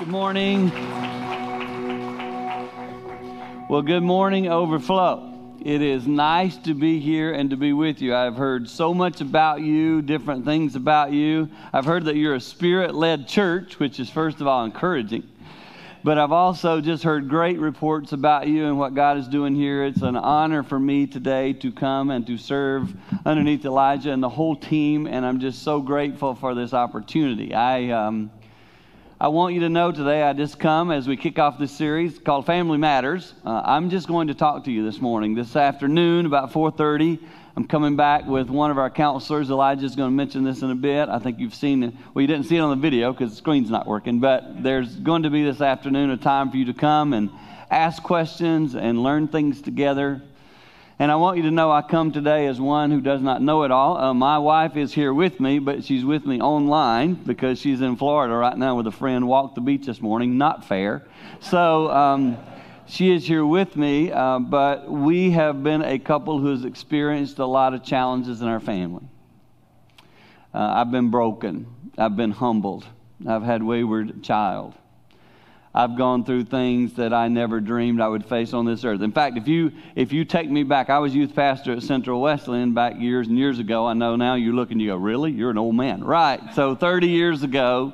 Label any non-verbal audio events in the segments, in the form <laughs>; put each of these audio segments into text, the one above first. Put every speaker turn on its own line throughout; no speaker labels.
Good morning. Well, good morning, Overflow. It is nice to be here and to be with you. I've heard so much about you, different things about you. I've heard that you're a spirit led church, which is, first of all, encouraging. But I've also just heard great reports about you and what God is doing here. It's an honor for me today to come and to serve underneath Elijah and the whole team, and I'm just so grateful for this opportunity. I. Um, I want you to know today I just come as we kick off this series called Family Matters. Uh, I'm just going to talk to you this morning. This afternoon, about 4:30, I'm coming back with one of our counselors. Elijah's going to mention this in a bit. I think you've seen it. Well, you didn't see it on the video because the screen's not working, but there's going to be this afternoon a time for you to come and ask questions and learn things together. And I want you to know I come today as one who does not know it all. Uh, my wife is here with me, but she's with me online because she's in Florida right now with a friend. Walked the beach this morning. Not fair. So um, she is here with me, uh, but we have been a couple who's experienced a lot of challenges in our family. Uh, I've been broken. I've been humbled. I've had wayward child. I've gone through things that I never dreamed I would face on this earth. In fact, if you if you take me back, I was youth pastor at Central Wesleyan back years and years ago. I know now you're looking, you go, really? You're an old man, right? So 30 years ago,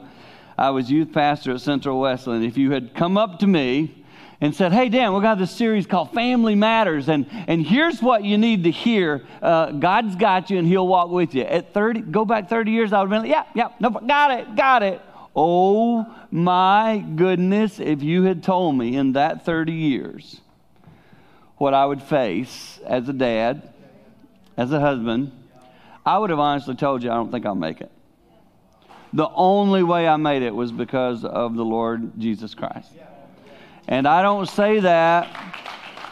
I was youth pastor at Central Wesleyan. If you had come up to me and said, Hey, Dan, we've got this series called Family Matters, and, and here's what you need to hear. Uh, God's got you, and He'll walk with you. At 30, go back 30 years, I would have been like, Yeah, yeah, no, got it, got it. Oh my goodness, if you had told me in that 30 years what I would face as a dad, as a husband, I would have honestly told you I don't think I'll make it. The only way I made it was because of the Lord Jesus Christ. And I don't say that,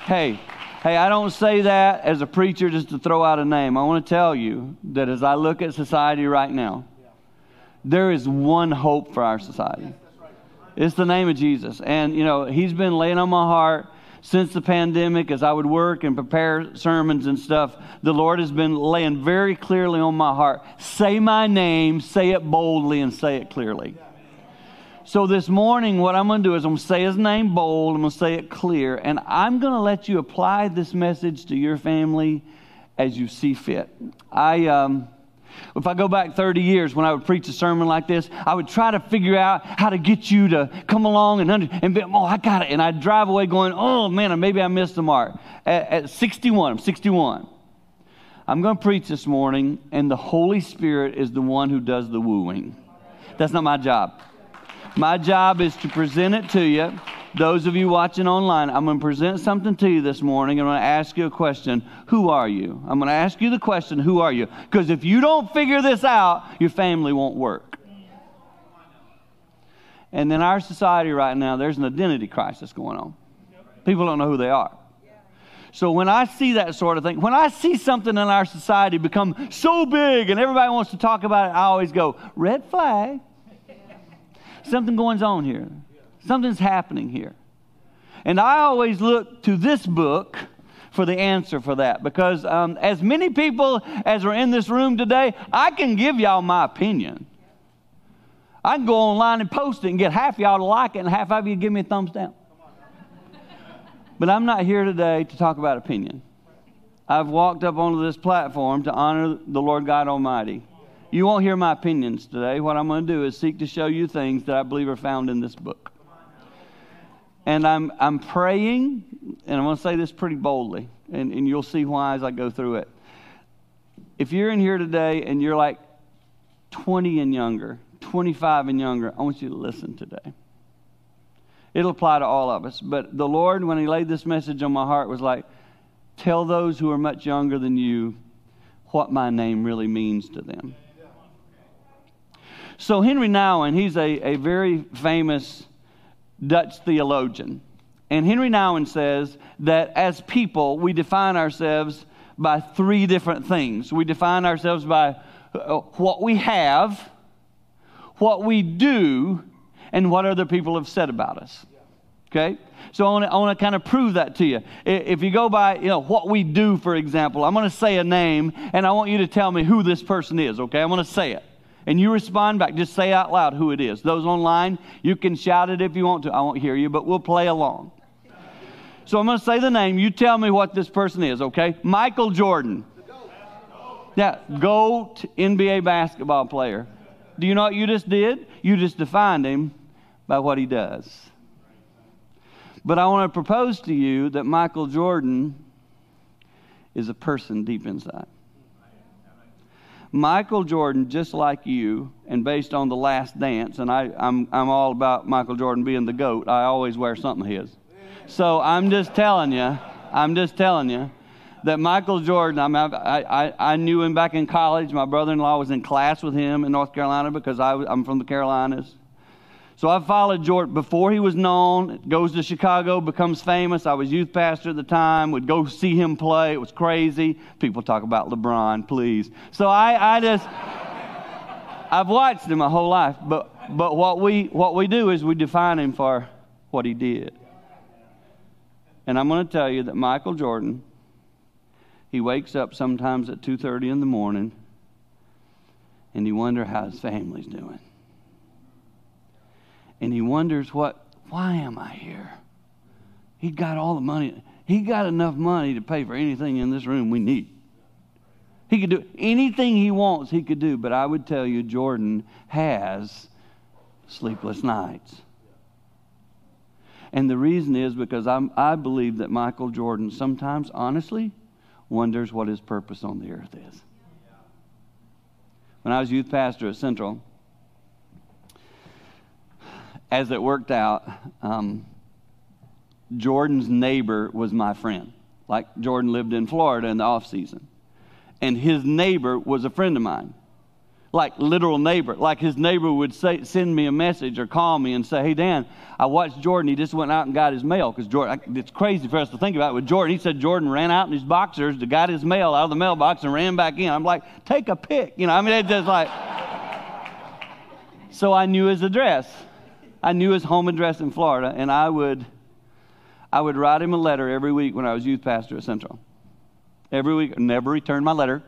hey, hey, I don't say that as a preacher just to throw out a name. I want to tell you that as I look at society right now, there is one hope for our society. It's the name of Jesus. And, you know, He's been laying on my heart since the pandemic as I would work and prepare sermons and stuff. The Lord has been laying very clearly on my heart say my name, say it boldly, and say it clearly. So this morning, what I'm going to do is I'm going to say his name bold, I'm going to say it clear, and I'm going to let you apply this message to your family as you see fit. I, um, if I go back 30 years when I would preach a sermon like this, I would try to figure out how to get you to come along and, under, and be, oh, I got it. And I'd drive away going, oh, man, maybe I missed the mark. At, at 61, I'm 61. I'm going to preach this morning, and the Holy Spirit is the one who does the wooing. That's not my job. My job is to present it to you those of you watching online, I'm going to present something to you this morning. I'm going to ask you a question Who are you? I'm going to ask you the question Who are you? Because if you don't figure this out, your family won't work. And in our society right now, there's an identity crisis going on. People don't know who they are. So when I see that sort of thing, when I see something in our society become so big and everybody wants to talk about it, I always go, red flag. Something going on here. Something's happening here. And I always look to this book for the answer for that because um, as many people as are in this room today, I can give y'all my opinion. I can go online and post it and get half y'all to like it and half of you give me a thumbs down. But I'm not here today to talk about opinion. I've walked up onto this platform to honor the Lord God Almighty. You won't hear my opinions today. What I'm going to do is seek to show you things that I believe are found in this book. And I'm, I'm praying, and I'm going to say this pretty boldly, and, and you'll see why as I go through it. If you're in here today and you're like 20 and younger, 25 and younger, I want you to listen today. It'll apply to all of us. But the Lord, when He laid this message on my heart, was like, tell those who are much younger than you what my name really means to them. So, Henri Nouwen, he's a, a very famous Dutch theologian. And Henri Nouwen says that as people, we define ourselves by three different things. We define ourselves by uh, what we have, what we do, and what other people have said about us. Okay? So I want to, I want to kind of prove that to you. If you go by, you know, what we do, for example, I'm going to say a name, and I want you to tell me who this person is, okay? I'm going to say it. And you respond back. Just say out loud who it is. Those online, you can shout it if you want to. I won't hear you, but we'll play along. So I'm going to say the name. You tell me what this person is, okay? Michael Jordan. Yeah, GOAT NBA basketball player. Do you know what you just did? You just defined him by what he does. But I want to propose to you that Michael Jordan is a person deep inside. Michael Jordan, just like you, and based on the last dance, and I, I'm, I'm all about Michael Jordan being the GOAT. I always wear something of his. So I'm just telling you, I'm just telling you that Michael Jordan, I, mean, I, I, I knew him back in college. My brother in law was in class with him in North Carolina because I, I'm from the Carolinas. So I followed Jordan before he was known, goes to Chicago, becomes famous. I was youth pastor at the time, would go see him play. It was crazy. People talk about LeBron, please. So I, I just, I've watched him my whole life. But, but what, we, what we do is we define him for what he did. And I'm going to tell you that Michael Jordan, he wakes up sometimes at 2.30 in the morning and he wonder how his family's doing and he wonders what why am I here? He got all the money. He got enough money to pay for anything in this room we need. He could do anything he wants, he could do. But I would tell you, Jordan has sleepless nights. And the reason is because I'm, I believe that Michael Jordan sometimes, honestly, wonders what his purpose on the earth is. When I was youth pastor at Central, as it worked out, um, Jordan's neighbor was my friend. Like Jordan lived in Florida in the off season, and his neighbor was a friend of mine, like literal neighbor. Like his neighbor would say, send me a message or call me and say, "Hey Dan, I watched Jordan. He just went out and got his mail because Jordan. It's crazy for us to think about it with Jordan. He said Jordan ran out in his boxers to got his mail out of the mailbox and ran back in. I'm like, take a pic, you know. I mean, it's just like. <laughs> so I knew his address. I knew his home address in Florida, and I would, I would write him a letter every week when I was youth pastor at Central. Every week, never returned my letter,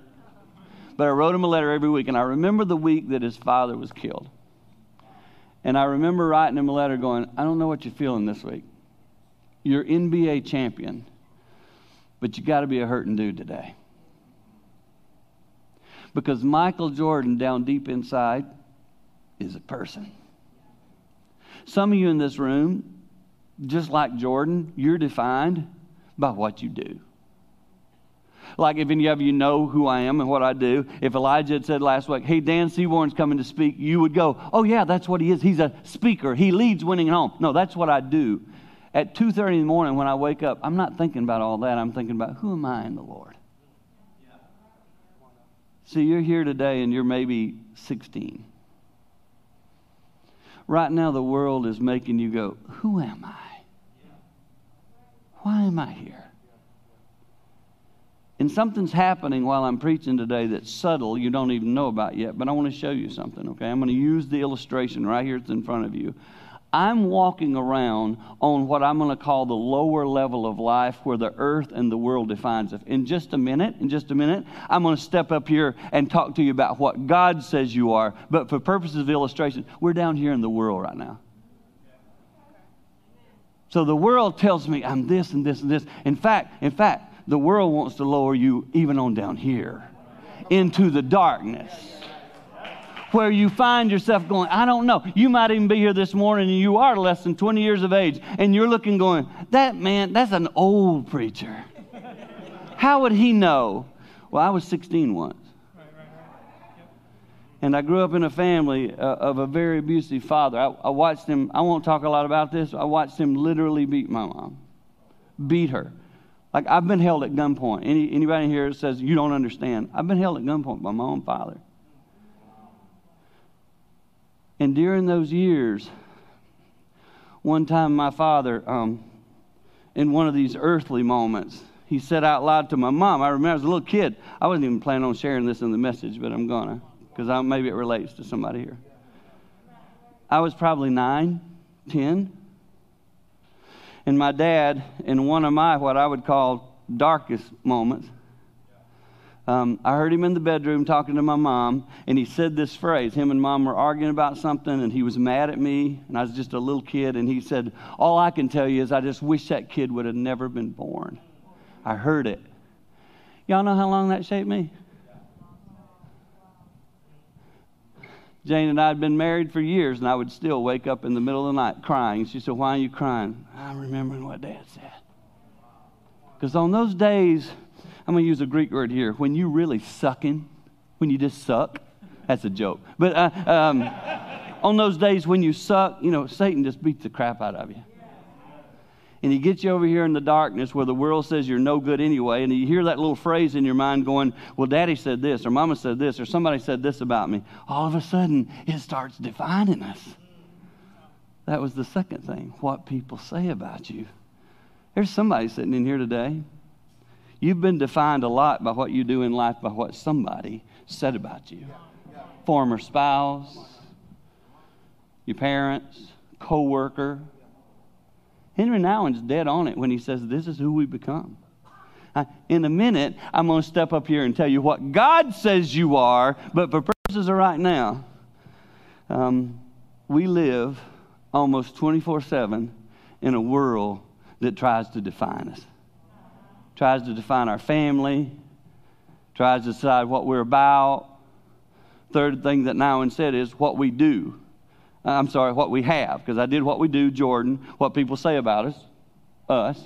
but I wrote him a letter every week. And I remember the week that his father was killed. And I remember writing him a letter going, I don't know what you're feeling this week. You're NBA champion, but you got to be a hurting dude today. Because Michael Jordan, down deep inside, is a person. Some of you in this room, just like Jordan, you're defined by what you do. Like if any of you know who I am and what I do, if Elijah had said last week, hey, Dan Seaborn's coming to speak, you would go, oh, yeah, that's what he is. He's a speaker. He leads winning at home. No, that's what I do. At 2.30 in the morning when I wake up, I'm not thinking about all that. I'm thinking about who am I in the Lord? See, you're here today and you're maybe 16. Right now, the world is making you go, Who am I? Why am I here? And something's happening while I'm preaching today that's subtle, you don't even know about yet, but I want to show you something, okay? I'm going to use the illustration right here, it's in front of you. I'm walking around on what I'm going to call the lower level of life where the earth and the world defines us. In just a minute, in just a minute, I'm going to step up here and talk to you about what God says you are. But for purposes of illustration, we're down here in the world right now. So the world tells me I'm this and this and this. In fact, in fact, the world wants to lower you even on down here into the darkness where you find yourself going, I don't know. You might even be here this morning and you are less than 20 years of age and you're looking going, that man, that's an old preacher. How would he know? Well, I was 16 once. And I grew up in a family uh, of a very abusive father. I, I watched him, I won't talk a lot about this, I watched him literally beat my mom, beat her. Like I've been held at gunpoint. Any, anybody here says you don't understand? I've been held at gunpoint by my own father. And during those years, one time my father, um, in one of these earthly moments, he said out loud to my mom, I remember as a little kid. I wasn't even planning on sharing this in the message, but I'm to, because maybe it relates to somebody here. I was probably nine, ten. And my dad, in one of my, what I would call darkest moments, Um, I heard him in the bedroom talking to my mom, and he said this phrase. Him and mom were arguing about something, and he was mad at me, and I was just a little kid, and he said, All I can tell you is I just wish that kid would have never been born. I heard it. Y'all know how long that shaped me? Jane and I had been married for years, and I would still wake up in the middle of the night crying. She said, Why are you crying? I'm remembering what Dad said. Because on those days, I'm going to use a Greek word here. When you really sucking, when you just suck, that's a joke. But uh, um, on those days when you suck, you know, Satan just beats the crap out of you. And he gets you over here in the darkness where the world says you're no good anyway. And you hear that little phrase in your mind going, Well, daddy said this, or mama said this, or somebody said this about me. All of a sudden, it starts defining us. That was the second thing what people say about you. There's somebody sitting in here today You've been defined a lot by what you do in life, by what somebody said about you. Former spouse, your parents, co worker. Henri Nouwen's dead on it when he says, This is who we become. In a minute, I'm going to step up here and tell you what God says you are, but for purposes of right now, um, we live almost 24 7 in a world that tries to define us tries to define our family, tries to decide what we're about. Third thing that Nouwen said is what we do. Uh, I'm sorry, what we have, because I did what we do, Jordan, what people say about us, us.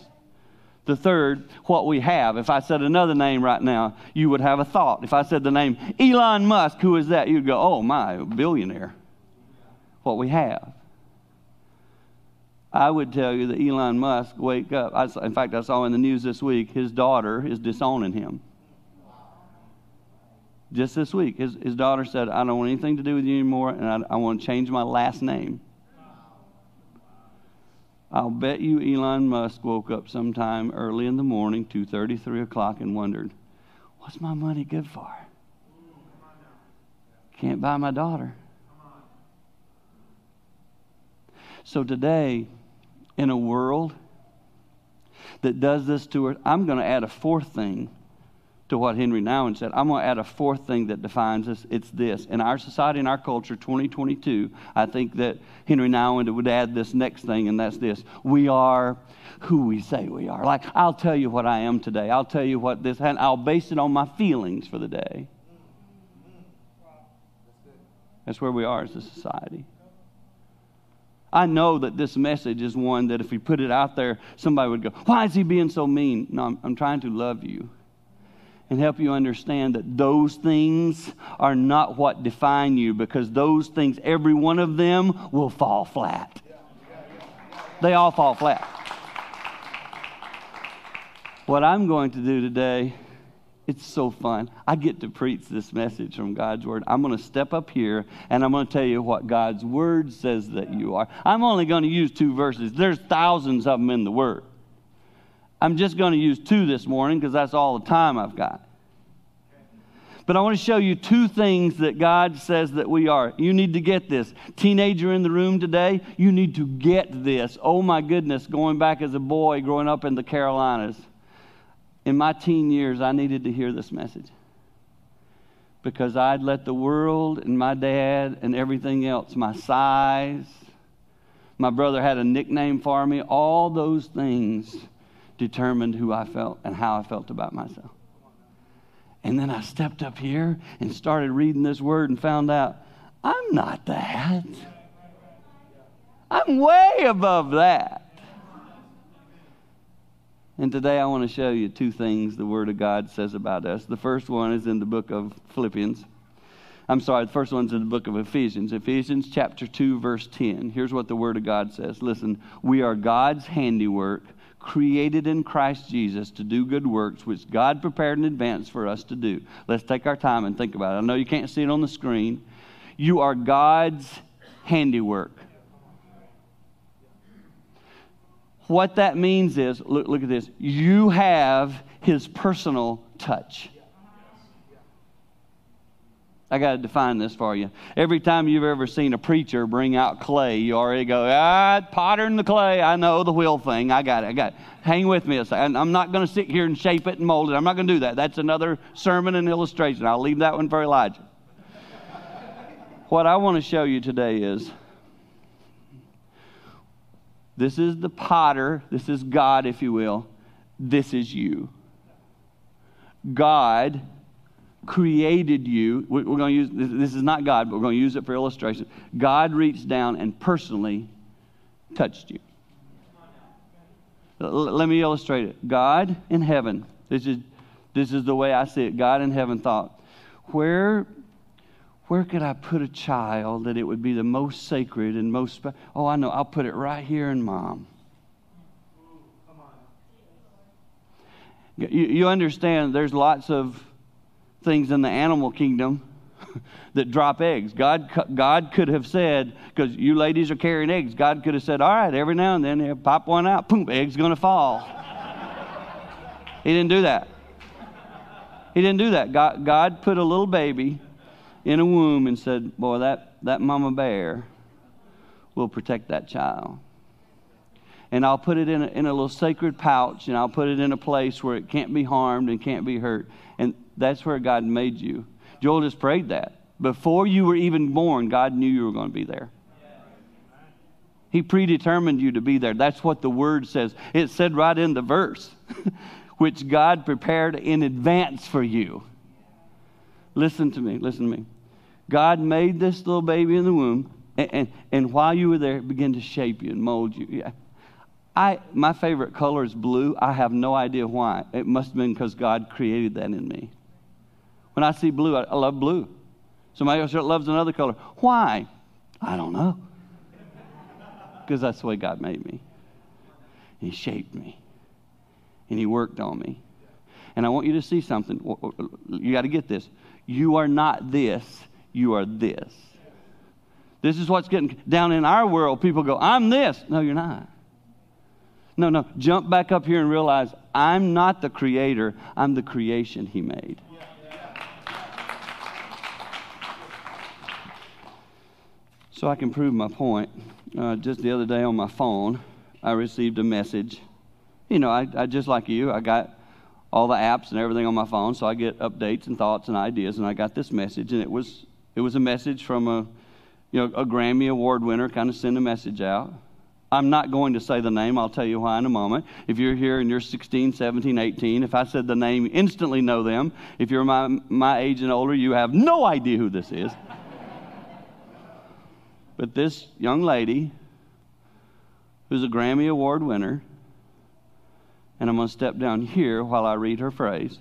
The third, what we have. If I said another name right now, you would have a thought. If I said the name Elon Musk, who is that? You'd go, oh my, billionaire. What we have. I would tell you that Elon Musk wake up. I, in fact, I saw in the news this week his daughter is disowning him. Just this week, his, his daughter said, I don't want anything to do with you anymore, and I, I want to change my last name. I'll bet you Elon Musk woke up sometime early in the morning, 2.30, 3 o'clock, and wondered, what's my money good for? Can't buy my daughter. So today, in a world that does this to us. I'm going to add a fourth thing to what Henri Nouwen said. I'm going to add a fourth thing that defines us. It's this. In our society, in our culture, 2022, I think that Henri Nouwen would add this next thing, and that's this. We are who we say we are. Like, I'll tell you what I am today. I'll tell you what this, and I'll base it on my feelings for the day. That's where we are as a society. I know that this message is one that if we put it out there, somebody would go, Why is he being so mean? No, I'm, I'm trying to love you and help you understand that those things are not what define you because those things, every one of them, will fall flat. They all fall flat. What I'm going to do today it's so fun. I get to preach this message from God's Word. I'm going to step up here and I'm going to tell you what God's Word says that you are. I'm only going to use two verses, there's thousands of them in the Word. I'm just going to use two this morning because that's all the time I've got. But I want to show you two things that God says that we are. You need to get this. Teenager in the room today, you need to get this. Oh my goodness, going back as a boy, growing up in the Carolinas in my teen years, I needed to hear this message because I'd let the world and my dad and everything else, my size, my brother had a nickname for me, all those things determined who I felt and how I felt about myself. And then I stepped up here and started reading this word and found out I'm not that. I'm way above that. And today I want to show you two things the Word of God says about us. The first one is in the book of Philippians. I'm sorry, the first one's in the book of Ephesians. Ephesians chapter 2, verse 10. Here's what the Word of God says Listen, we are God's handiwork, created in Christ Jesus to do good works, which God prepared in advance for us to do. Let's take our time and think about it. I know you can't see it on the screen. You are God's handiwork. What that means is look, look at this you have his personal touch. I got to define this for you. Every time you've ever seen a preacher bring out clay, you already go, ah, potter in the clay. I know the wheel thing. I got it. I got it. Hang with me a second. I'm not going to sit here and shape it and mold it. I'm not going to do that. That's another sermon and illustration. I'll leave that one for Elijah. what I want to show you today is this is the potter. This is God, if you will. This is you. God created you. We're going to use this is not God, but we're going to use it for illustration. God reached down and personally touched you. Let me illustrate it. God in heaven. This is this is the way I see it. God in heaven thought, where where could I put a child that it would be the most sacred and most spe- Oh, I know. I'll put it right here in mom. You, you understand there's lots of things in the animal kingdom <laughs> that drop eggs. God, God could have said, because you ladies are carrying eggs, God could have said, all right, every now and then pop one out, boom, egg's going to fall. <laughs> he didn't do that. He didn't do that. God, God put a little baby in a womb and said, boy, that, that mama bear will protect that child. And I'll put it in a, in a little sacred pouch and I'll put it in a place where it can't be harmed and can't be hurt. And that's where God made you. Joel just prayed that. Before you were even born, God knew you were going to be there. He predetermined you to be there. That's what the word says. It said right in the verse, <laughs> which God prepared in advance for you. Listen to me, listen to me. God made this little baby in the womb, and, and, and while you were there, it began to shape you and mold you. Yeah. I, my favorite color is blue. I have no idea why. It must have been because God created that in me. When I see blue, I, I love blue. Somebody else loves another color. Why? I don't know. Because that's the way God made me. He shaped me. And He worked on me. And I want you to see something. You got to get this. You are not this, you are this. This is what's getting down in our world. People go, I'm this. No, you're not. No, no. Jump back up here and realize I'm not the creator, I'm the creation He made. So I can prove my point. Uh, just the other day on my phone, I received a message. You know, I, I just like you, I got all the apps and everything on my phone, so I get updates and thoughts and ideas. And I got this message, and it was it was a message from a you know a Grammy Award winner, kind of send a message out. I'm not going to say the name. I'll tell you why in a moment. If you're here and you're 16, 17, 18, if I said the name, instantly know them. If you're my, my age and older, you have no idea who this is. But this young lady, who's a Grammy Award winner, and I'm going to step down here while I read her phrase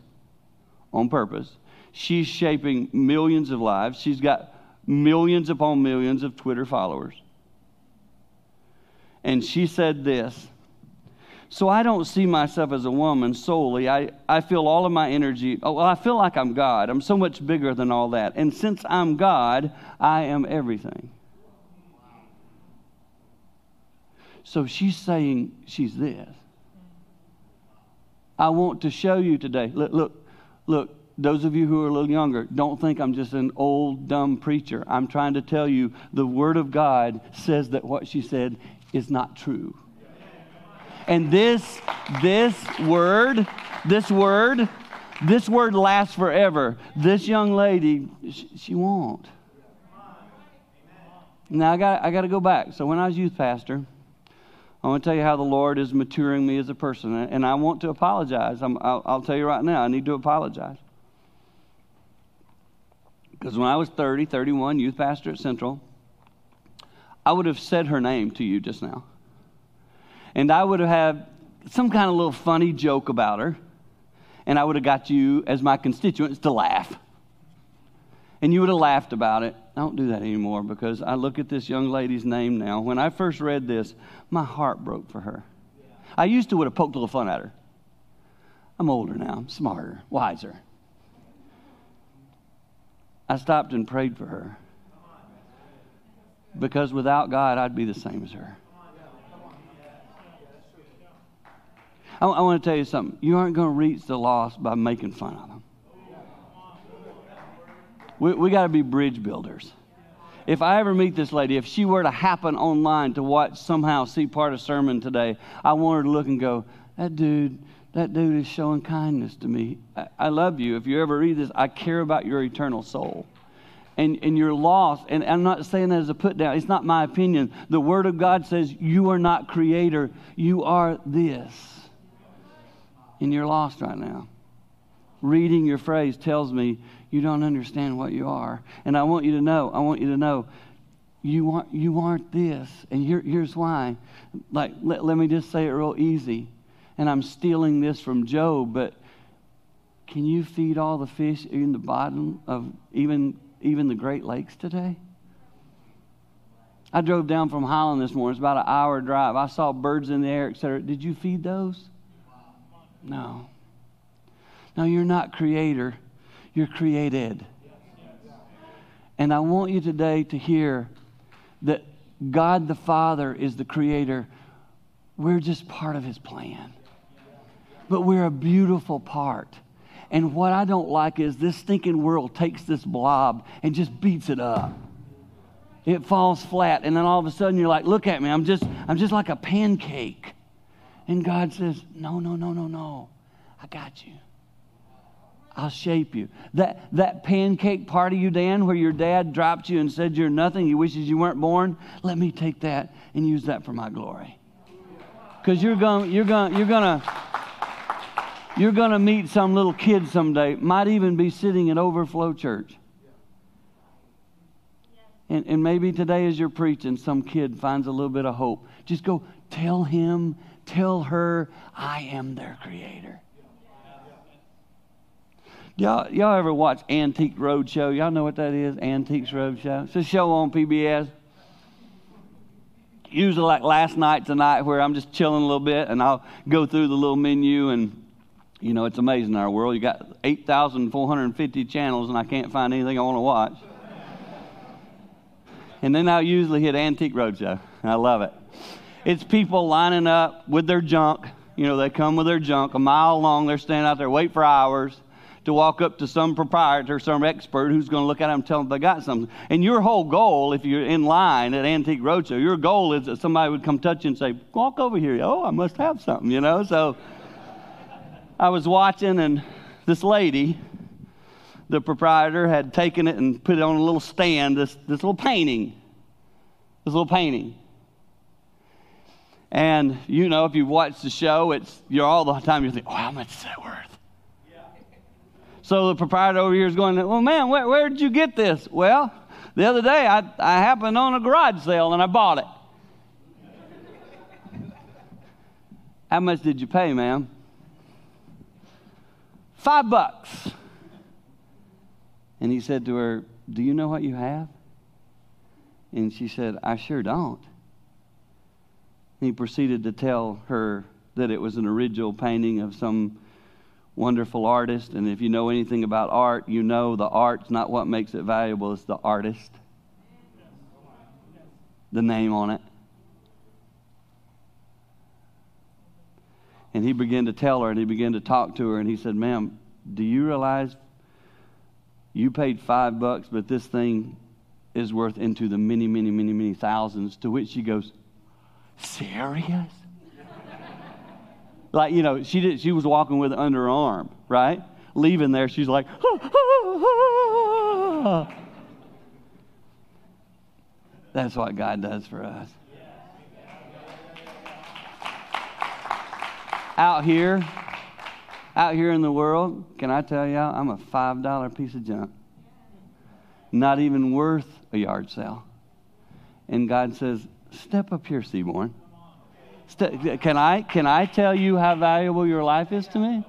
on purpose. She's shaping millions of lives. She's got millions upon millions of Twitter followers. And she said this So I don't see myself as a woman solely. I, I feel all of my energy. Oh, well, I feel like I'm God. I'm so much bigger than all that. And since I'm God, I am everything. So she's saying she's this. I want to show you today. Look, look, look, those of you who are a little younger, don't think I'm just an old, dumb preacher. I'm trying to tell you the Word of God says that what she said is not true. And this, this word, this word, this word lasts forever. This young lady, she, she won't. Now I got, I got to go back. So when I was youth pastor, I want to tell you how the Lord is maturing me as a person, and I want to apologize. i will tell you right now, I need to apologize. Because when I was 30, 31, youth pastor at Central, I would have said her name to you just now. And I would have had some kind of little funny joke about her, and I would have got you, as my constituents, to laugh. And you would have laughed about it. Don't do that anymore because I look at this young lady's name now. When I first read this, my heart broke for her. I used to would have poked a little fun at her. I'm older now, I'm smarter, wiser. I stopped and prayed for her. Because without God, I'd be the same as her. I, I want to tell you something. You aren't going to reach the lost by making fun of them. We, we got to be bridge builders. If I ever meet this lady, if she were to happen online to watch somehow see part of sermon today, I want her to look and go, that dude, that dude is showing kindness to me. I, I love you. If you ever read this, I care about your eternal soul and, and you're lost. And I'm not saying that as a put down, it's not my opinion. The Word of God says you are not creator, you are this. And you're lost right now. Reading your phrase tells me you don't understand what you are. And I want you to know, I want you to know you aren't, you aren't this. And here, here's why. Like, let, let me just say it real easy. And I'm stealing this from Job, but can you feed all the fish in the bottom of even even the Great Lakes today? I drove down from Highland this morning. It's about an hour drive. I saw birds in the air, etc. Did you feed those? No. No, you're not creator. You're created. And I want you today to hear that God the Father is the creator. We're just part of his plan. But we're a beautiful part. And what I don't like is this stinking world takes this blob and just beats it up. It falls flat, and then all of a sudden you're like, look at me, I'm just, I'm just like a pancake. And God says, No, no, no, no, no. I got you. I'll shape you. That, that pancake part of you, Dan, where your dad dropped you and said you're nothing, he wishes you weren't born, let me take that and use that for my glory. Because you're going you're gonna, you're to you're to meet some little kid someday, might even be sitting at Overflow Church. And, and maybe today, as you're preaching, some kid finds a little bit of hope. Just go tell him, tell her, I am their creator. Y'all, y'all ever watch Antique Roadshow? Y'all know what that is? Antiques Roadshow. It's a show on PBS. Usually, like last night, tonight, where I'm just chilling a little bit, and I'll go through the little menu and you know, it's amazing our world. You got 8,450 channels, and I can't find anything I want to watch. And then I'll usually hit Antique Roadshow. I love it. It's people lining up with their junk. You know, they come with their junk a mile long. They're standing out there, wait for hours to walk up to some proprietor, some expert who's going to look at them and tell them they got something. And your whole goal, if you're in line at Antique Roadshow, your goal is that somebody would come touch you and say, "Walk over here. Oh, I must have something." You know, so. I was watching, and this lady, the proprietor, had taken it and put it on a little stand, this, this little painting. This little painting. And you know, if you've watched the show, it's you're all the time you think, oh, how much is that worth? So the proprietor over here is going, well, man, where, where did you get this? Well, the other day I, I happened on a garage sale and I bought it. <laughs> How much did you pay, ma'am? Five bucks. And he said to her, Do you know what you have? And she said, I sure don't. And he proceeded to tell her that it was an original painting of some wonderful artist. And if you know anything about art, you know the art's not what makes it valuable, it's the artist, the name on it. And he began to tell her and he began to talk to her and he said, Ma'am, do you realize you paid five bucks, but this thing is worth into the many, many, many, many thousands? To which she goes, Serious? Like, you know, she did she was walking with it under her arm, right? Leaving there, she's like, That's what God does for us. out here, out here in the world, can I tell y'all, I'm a $5 piece of junk. Not even worth a yard sale. And God says, Step up here, Seaborn. Can, I, can I tell you how valuable your life is to me?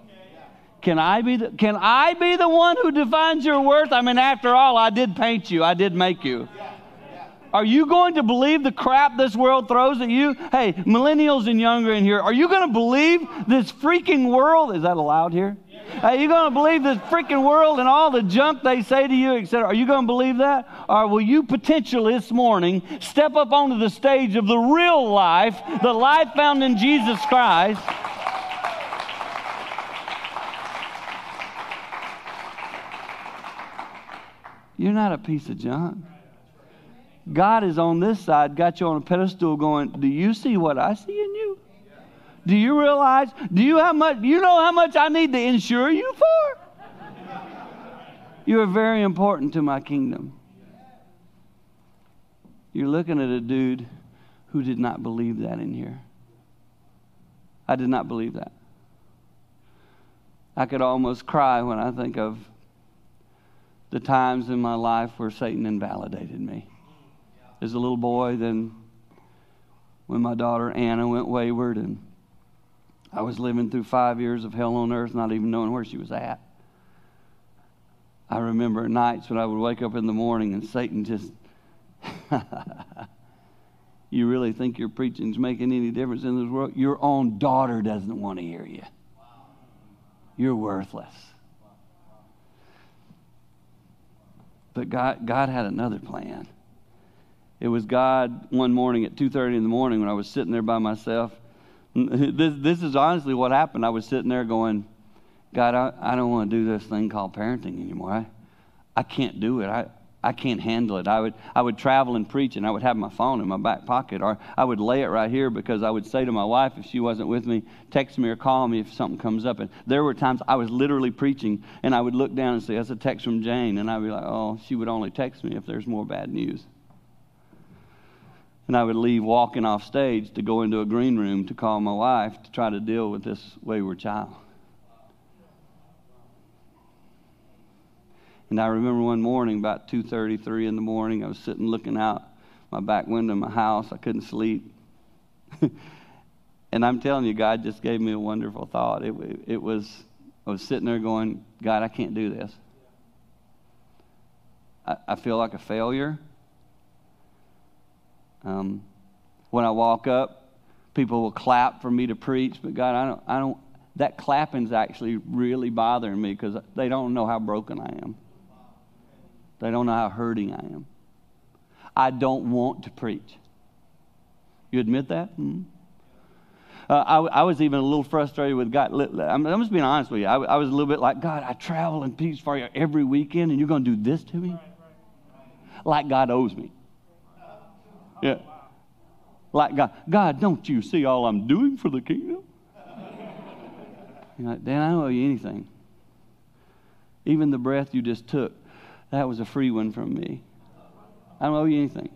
Can I, be the, can I be the one who defines your worth? I mean, after all, I did paint you, I did make you. Are you going to believe the crap this world throws at you? Hey, millennials and younger in here, are you going to believe this freaking world? Is that allowed here? Are you going to believe this freaking world and all the junk they say to you, etc.? Are you going to believe that? Or will you potentially this morning step up onto the stage of the real life, the life found in Jesus Christ? You're not a piece of junk. God is on this side, got you on a pedestal going, Do you see what I see in you? Do you realize? Do you how much you know how much I need to insure you for? You are very important to my kingdom. You're looking at a dude who did not believe that in here. I did not believe that. I could almost cry when I think of the times in my life where Satan invalidated me. As a little boy, then when my daughter Anna went wayward, and I was living through five years of hell on earth, not even knowing where she was at. I remember nights when I would wake up in the morning and Satan just <laughs> you really think your preaching's making any difference in this world? Your own daughter doesn't want to hear you. You're worthless. But God, God had another plan. It was God one morning at 2:30 in the morning when I was sitting there by myself. This, this is honestly what happened. I was sitting there going, God, I, I don't want to do this thing called parenting anymore. I, I can't do it. I, I can't handle it. I would, I would travel and preach, and I would have my phone in my back pocket, or I would lay it right here because I would say to my wife, if she wasn't with me, text me or call me if something comes up. And there were times I was literally preaching, and I would look down and say, That's a text from Jane. And I'd be like, Oh, she would only text me if there's more bad news. And I would leave walking off stage to go into a green room to call my wife to try to deal with this wayward child. And I remember one morning, about 2.33 in the morning, I was sitting looking out my back window of my house. I couldn't sleep. <laughs> and I'm telling you, God just gave me a wonderful thought. It, it, was, I was sitting there going, God, I can't do this. I, I feel like a failure. Um, when I walk up, people will clap for me to preach, but God, I don't, I don't, that clapping's actually really bothering me because they don't know how broken I am. They don't know how hurting I am. I don't want to preach. You admit that? Mm-hmm. Uh, I, I, was even a little frustrated with God. I'm, I'm just being honest with you. I, I, was a little bit like, God, I travel and preach for you every weekend, and you're going to do this to me? Like God owes me. Yeah. Like God, God, don't you see all I'm doing for the kingdom? You're like, Dan, I don't owe you anything. Even the breath you just took that was a free one from me. I don't owe you anything.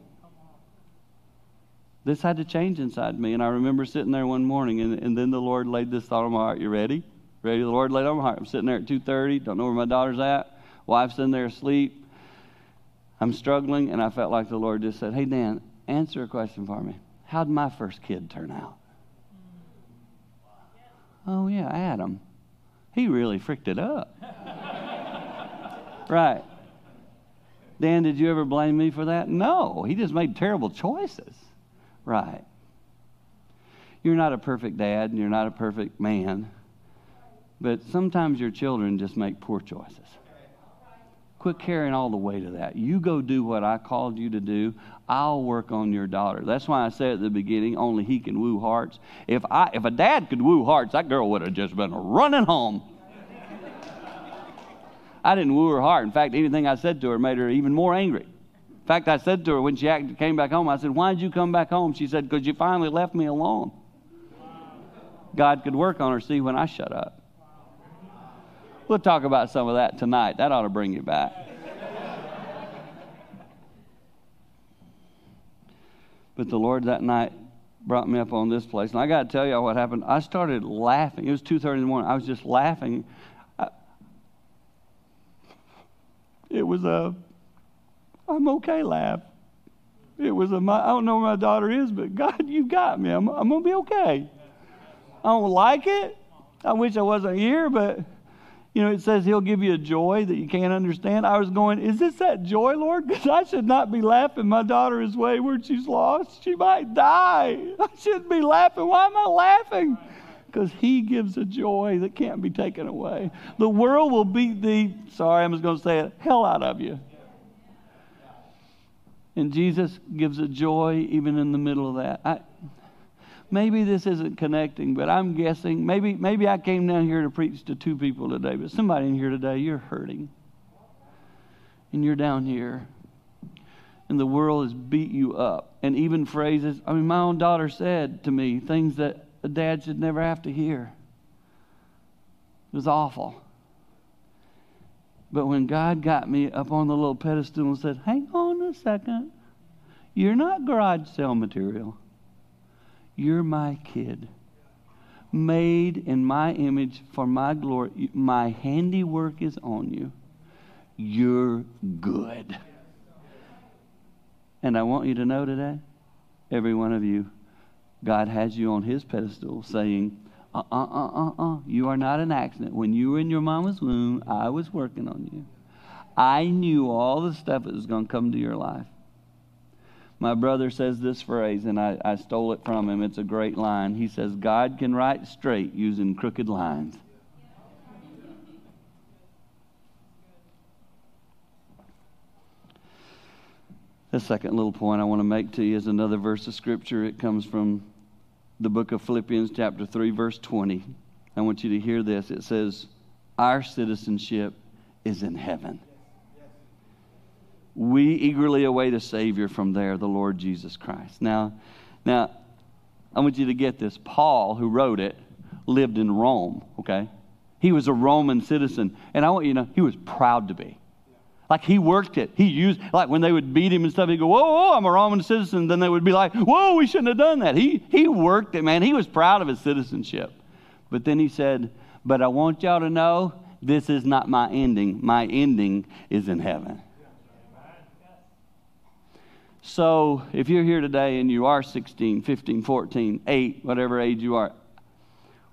This had to change inside me. And I remember sitting there one morning, and, and then the Lord laid this thought on my heart. You ready? Ready? The Lord laid on my heart. I'm sitting there at 2.30, don't know where my daughter's at. Wife's in there asleep. I'm struggling, and I felt like the Lord just said, Hey, Dan, answer a question for me. How'd my first kid turn out? Oh, yeah, Adam. He really fricked it up. <laughs> right. Dan, did you ever blame me for that? No, he just made terrible choices. Right. You're not a perfect dad and you're not a perfect man, but sometimes your children just make poor choices. Quit carrying all the weight of that. You go do what I called you to do. I'll work on your daughter. That's why I said at the beginning, only he can woo hearts. If I if a dad could woo hearts, that girl would have just been running home. I didn't woo her heart. In fact, anything I said to her made her even more angry. In fact, I said to her when she came back home, I said, Why did you come back home? She said, Because you finally left me alone. God could work on her, see, when I shut up. We'll talk about some of that tonight. That ought to bring you back. but the Lord that night brought me up on this place. And I got to tell you what happened. I started laughing. It was 2.30 in the morning. I was just laughing It was a, I'm okay laugh. It was a, my, I don't know where my daughter is, but God, you've got me. I'm, I'm going to be okay. I don't like it. I wish I wasn't here, but you know, it says he'll give you a joy that you can't understand. I was going, is this that joy, Lord? Because <laughs> I should not be laughing. My daughter is wayward. She's lost. She might die. <laughs> I shouldn't be laughing. Why am I laughing? because he gives a joy that can't be taken away. The world will beat the, sorry, I'm just going to say it, hell out of you. And Jesus gives a joy even in the middle of that. I, maybe this isn't connecting, but I'm guessing maybe maybe I came down here to preach to two people today, but somebody in here today, you're hurting. and you're down here and the world has beat you up. And even phrases, I mean, my own daughter said to me things that a dad should never have to hear. It was awful. But when God got me up on the little pedestal and said, Hang on a second, you're not garage sale material. You're my kid. Made in my image for my glory. My handiwork is on you. You're good. And I want you to know today, every one of you, God has you on his pedestal saying, uh uh uh uh uh, you are not an accident. When you were in your mama's womb, I was working on you. I knew all the stuff that was going to come to your life. My brother says this phrase, and I, I stole it from him. It's a great line. He says, God can write straight using crooked lines. The second little point I want to make to you is another verse of Scripture. It comes from the book of Philippians, chapter 3, verse 20. I want you to hear this. It says, Our citizenship is in heaven. We eagerly await a Savior from there, the Lord Jesus Christ. Now, now, I want you to get this. Paul, who wrote it, lived in Rome, okay? He was a Roman citizen. And I want you to know, he was proud to be. Like he worked it. He used, like when they would beat him and stuff, he'd go, whoa, whoa, I'm a Roman citizen. Then they would be like, whoa, we shouldn't have done that. He, he worked it, man. He was proud of his citizenship. But then he said, but I want y'all to know this is not my ending. My ending is in heaven. So if you're here today and you are 16, 15, 14, 8, whatever age you are,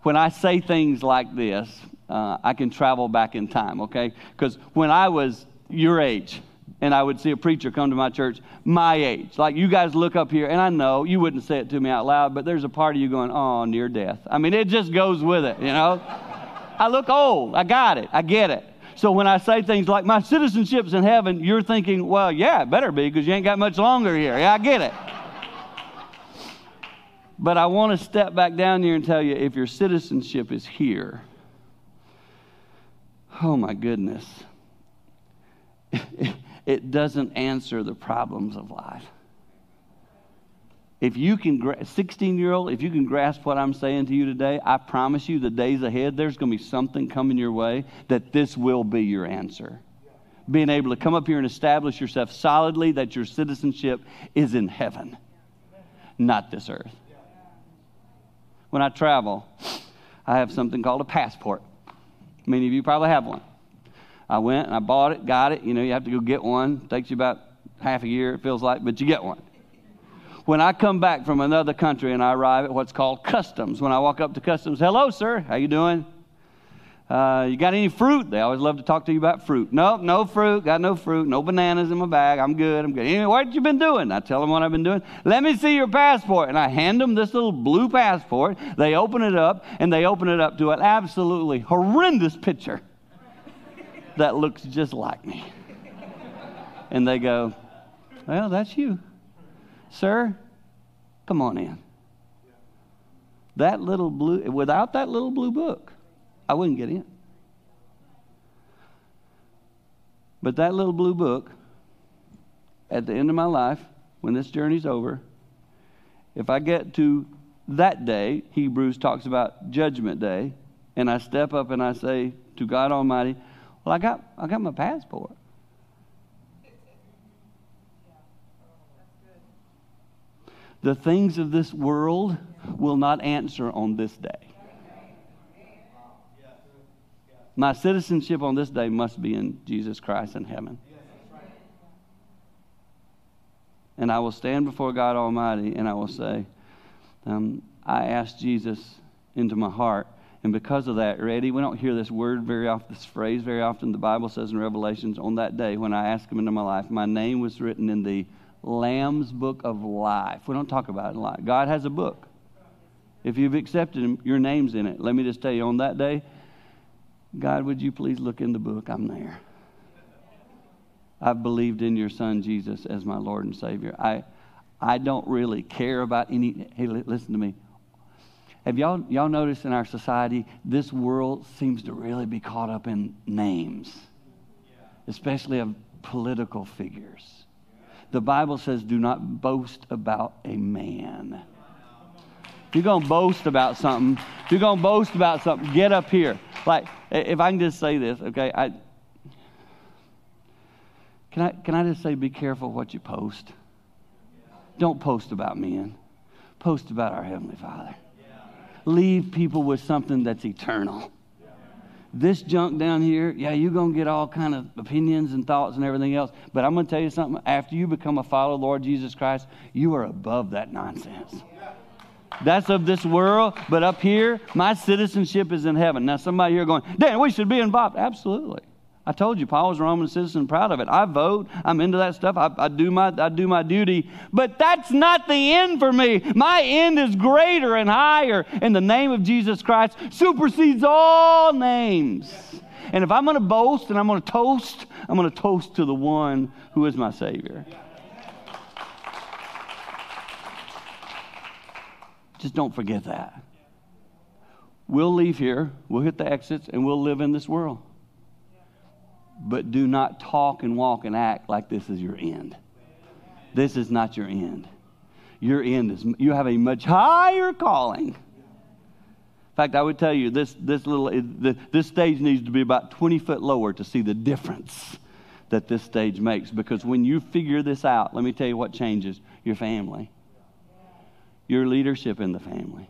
when I say things like this, uh, I can travel back in time, okay? Because when I was your age. And I would see a preacher come to my church, my age. Like you guys look up here, and I know you wouldn't say it to me out loud, but there's a part of you going, oh, near death. I mean, it just goes with it, you know? I look old. I got it. I get it. So when I say things like, my citizenship's in heaven, you're thinking, well, yeah, it better be because you ain't got much longer here. Yeah, I get it. But I want to step back down here and tell you if your citizenship is here, oh my goodness <laughs> it doesn't answer the problems of life. If you can, 16 year old, if you can grasp what I'm saying to you today, I promise you the days ahead, there's going to be something coming your way that this will be your answer. Being able to come up here and establish yourself solidly that your citizenship is in heaven, not this earth. When I travel, I have something called a passport. Many of you probably have one. I went and I bought it, got it. You know, you have to go get one. It takes you about half a year, it feels like, but you get one. When I come back from another country and I arrive at what's called customs, when I walk up to customs, hello, sir, how you doing? Uh, you got any fruit? They always love to talk to you about fruit. Nope, no fruit. Got no fruit. No bananas in my bag. I'm good. I'm good. Anyway, what you been doing? I tell them what I've been doing. Let me see your passport. And I hand them this little blue passport. They open it up, and they open it up to an absolutely horrendous picture that looks just like me. And they go, Well, that's you. Sir, come on in. That little blue, without that little blue book, I wouldn't get in. But that little blue book, at the end of my life, when this journey's over, if I get to that day, Hebrews talks about judgment day, and I step up and I say to God Almighty, well, I got, I got my passport. The things of this world will not answer on this day. My citizenship on this day must be in Jesus Christ in heaven. And I will stand before God Almighty and I will say, um, I asked Jesus into my heart and because of that, ready? We don't hear this word very often, this phrase very often. The Bible says in Revelations, on that day when I asked him into my life, my name was written in the Lamb's book of life. We don't talk about it a lot. God has a book. If you've accepted him, your name's in it. Let me just tell you, on that day, God, would you please look in the book? I'm there. I've believed in your son Jesus as my Lord and Savior. I, I don't really care about any. Hey, listen to me. Have y'all, y'all noticed in our society, this world seems to really be caught up in names, especially of political figures. The Bible says, do not boast about a man. If you're going to boast about something, if you're going to boast about something, get up here. Like, if I can just say this, okay? I, can, I, can I just say, be careful what you post? Don't post about men, post about our Heavenly Father. Leave people with something that's eternal this junk down here, yeah, you're going to get all kind of opinions and thoughts and everything else. But I'm going to tell you something. After you become a follower of Lord Jesus Christ, you are above that nonsense. That's of this world, but up here, my citizenship is in heaven. Now, somebody here going, Dan, we should be involved. Absolutely. I told you, Paul was a Roman citizen, proud of it. I vote. I'm into that stuff. I, I, do my, I do my duty. But that's not the end for me. My end is greater and higher. And the name of Jesus Christ supersedes all names. And if I'm going to boast and I'm going to toast, I'm going to toast to the one who is my Savior. Just don't forget that. We'll leave here, we'll hit the exits, and we'll live in this world but do not talk and walk and act like this is your end. This is not your end. Your end is, you have a much higher calling. In fact, I would tell you this, this little, this stage needs to be about 20 foot lower to see the difference that this stage makes. Because when you figure this out, let me tell you what changes your family, your leadership in the family,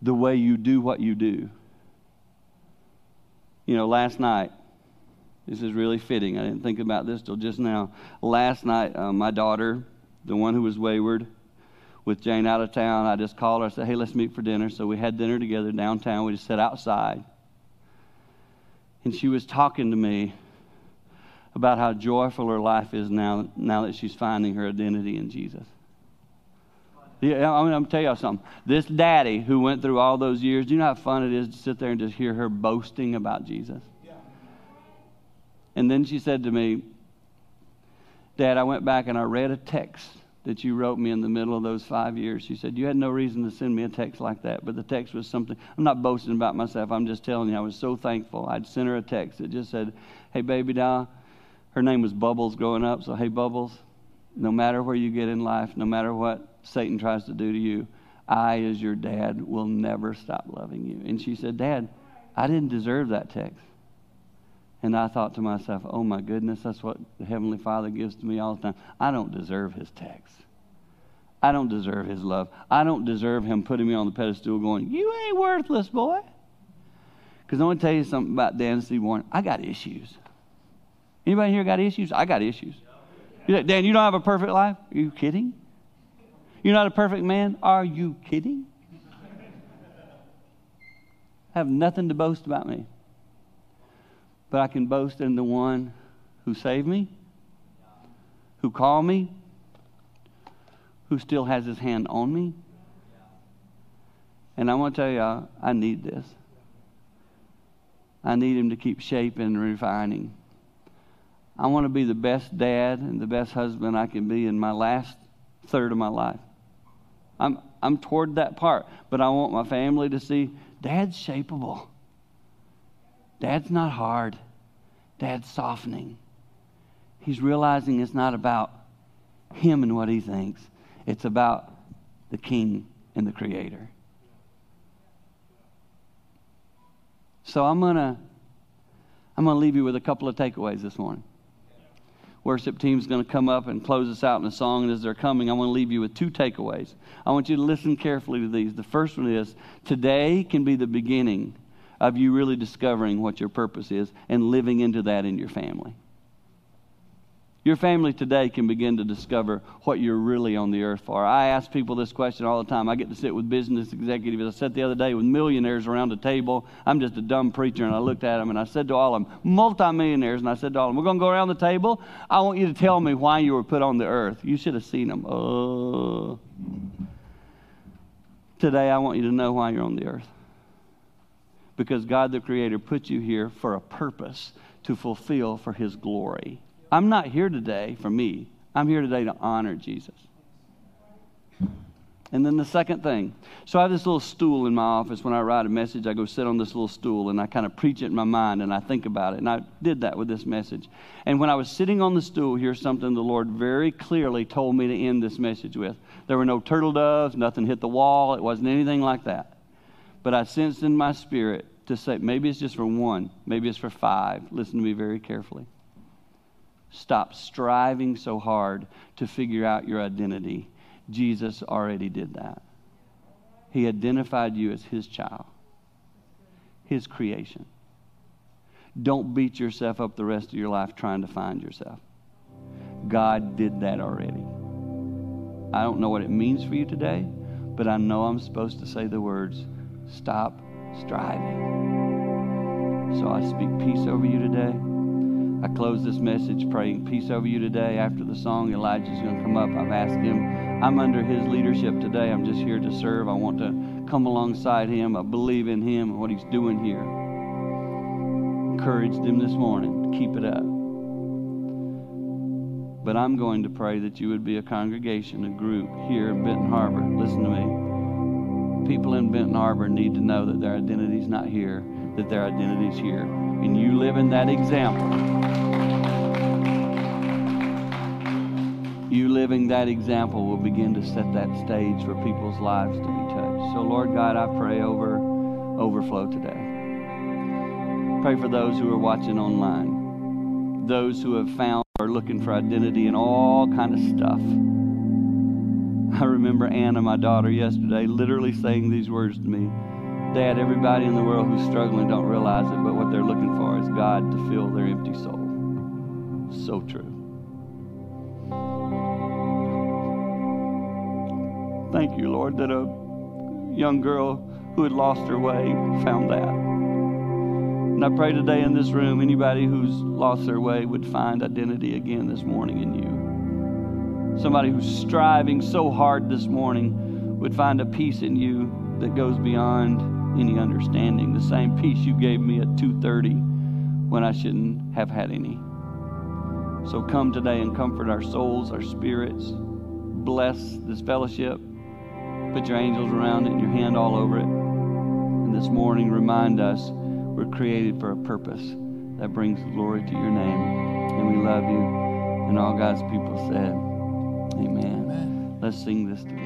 the way you do what you do. You know, last night, this is really fitting. I didn't think about this till just now. Last night, uh, my daughter, the one who was wayward, with Jane out of town, I just called her. I said, hey, let's meet for dinner. So we had dinner together downtown. We just sat outside. And she was talking to me about how joyful her life is now, now that she's finding her identity in Jesus. Yeah, I'm gonna tell y'all something. This daddy who went through all those years, do you know how fun it is to sit there and just hear her boasting about Jesus? And then she said to me, Dad, I went back and I read a text that you wrote me in the middle of those five years. She said, You had no reason to send me a text like that, but the text was something. I'm not boasting about myself. I'm just telling you, I was so thankful. I'd sent her a text that just said, Hey, baby doll. Her name was Bubbles growing up. So, hey, Bubbles, no matter where you get in life, no matter what Satan tries to do to you, I, as your dad, will never stop loving you. And she said, Dad, I didn't deserve that text. And I thought to myself, oh my goodness, that's what the Heavenly Father gives to me all the time. I don't deserve His text. I don't deserve His love. I don't deserve Him putting me on the pedestal going, you ain't worthless, boy. Because I want to tell you something about Dan Seaborn. I got issues. Anybody here got issues? I got issues. You're like, Dan, you don't have a perfect life? Are you kidding? You're not a perfect man? Are you kidding? I have nothing to boast about me but I can boast in the one who saved me, who called me, who still has his hand on me. And I want to tell you, I need this. I need him to keep shaping and refining. I want to be the best dad and the best husband I can be in my last third of my life. I'm, I'm toward that part, but I want my family to see dad's shapeable. Dad's not hard. Dad's softening. He's realizing it's not about him and what he thinks, it's about the King and the Creator. So I'm going to I'm going to leave you with a couple of takeaways this morning. Worship team's going to come up and close us out in a song, and as they're coming, I want to leave you with two takeaways. I want you to listen carefully to these. The first one is today can be the beginning of you really discovering what your purpose is and living into that in your family. Your family today can begin to discover what you're really on the earth for. I ask people this question all the time. I get to sit with business executives. I sat the other day with millionaires around a table. I'm just a dumb preacher, and I looked at them and I said to all of them, multimillionaires, and I said to all of them, We're going to go around the table. I want you to tell me why you were put on the earth. You should have seen them. Uh, today, I want you to know why you're on the earth because God the Creator put you here for a purpose to fulfill for His glory. I'm not here today for me, I'm here today to honor Jesus. And then the second thing. So I have this little stool in my office. When I write a message, I go sit on this little stool and I kind of preach it in my mind and I think about it. And I did that with this message. And when I was sitting on the stool, here's something the Lord very clearly told me to end this message with. There were no turtle doves, nothing hit the wall, it wasn't anything like that. But I sensed in my spirit to say, maybe it's just for one, maybe it's for five. Listen to me very carefully. Stop striving so hard to figure out your identity Jesus already did that. He identified you as his child, his creation. Don't beat yourself up the rest of your life trying to find yourself. God did that already. I don't know what it means for you today, but I know I'm supposed to say the words stop striving. So I speak peace over you today. I close this message praying peace over you today. After the song, Elijah's going to come up. I've asked him, I'm under his leadership today. I'm just here to serve. I want to come alongside him. I believe in him and what he's doing here. Encouraged him this morning. Keep it up. But I'm going to pray that you would be a congregation, a group here in Benton Harbor. Listen to me. People in Benton Harbor need to know that their identity is not here, that their identity is here and you live in that example. You living that example will begin to set that stage for people's lives to be touched. So, Lord God, I pray over overflow today. Pray for those who are watching online, those who have found or looking for identity and all kind of stuff. I remember Anna, my daughter, yesterday, literally saying these words to me. Dad, everybody in the world who's struggling don't realize it, but what they're looking for is God to fill their empty soul. So true. Thank you, Lord, that a young girl who had lost her way found that. And I pray today in this room, anybody who's lost their way would find identity again this morning in you. Somebody who's striving so hard this morning would find a peace in you that goes beyond any understanding. The same peace you gave me at 2:30 when I shouldn't have had any. So come today and comfort our souls, our spirits. Bless this fellowship. Put your angels around it and your hand all over it. And this morning remind us we're created for a purpose that brings glory to your name. And we love you. And all God's people said, Amen. Amen. Let's sing this together.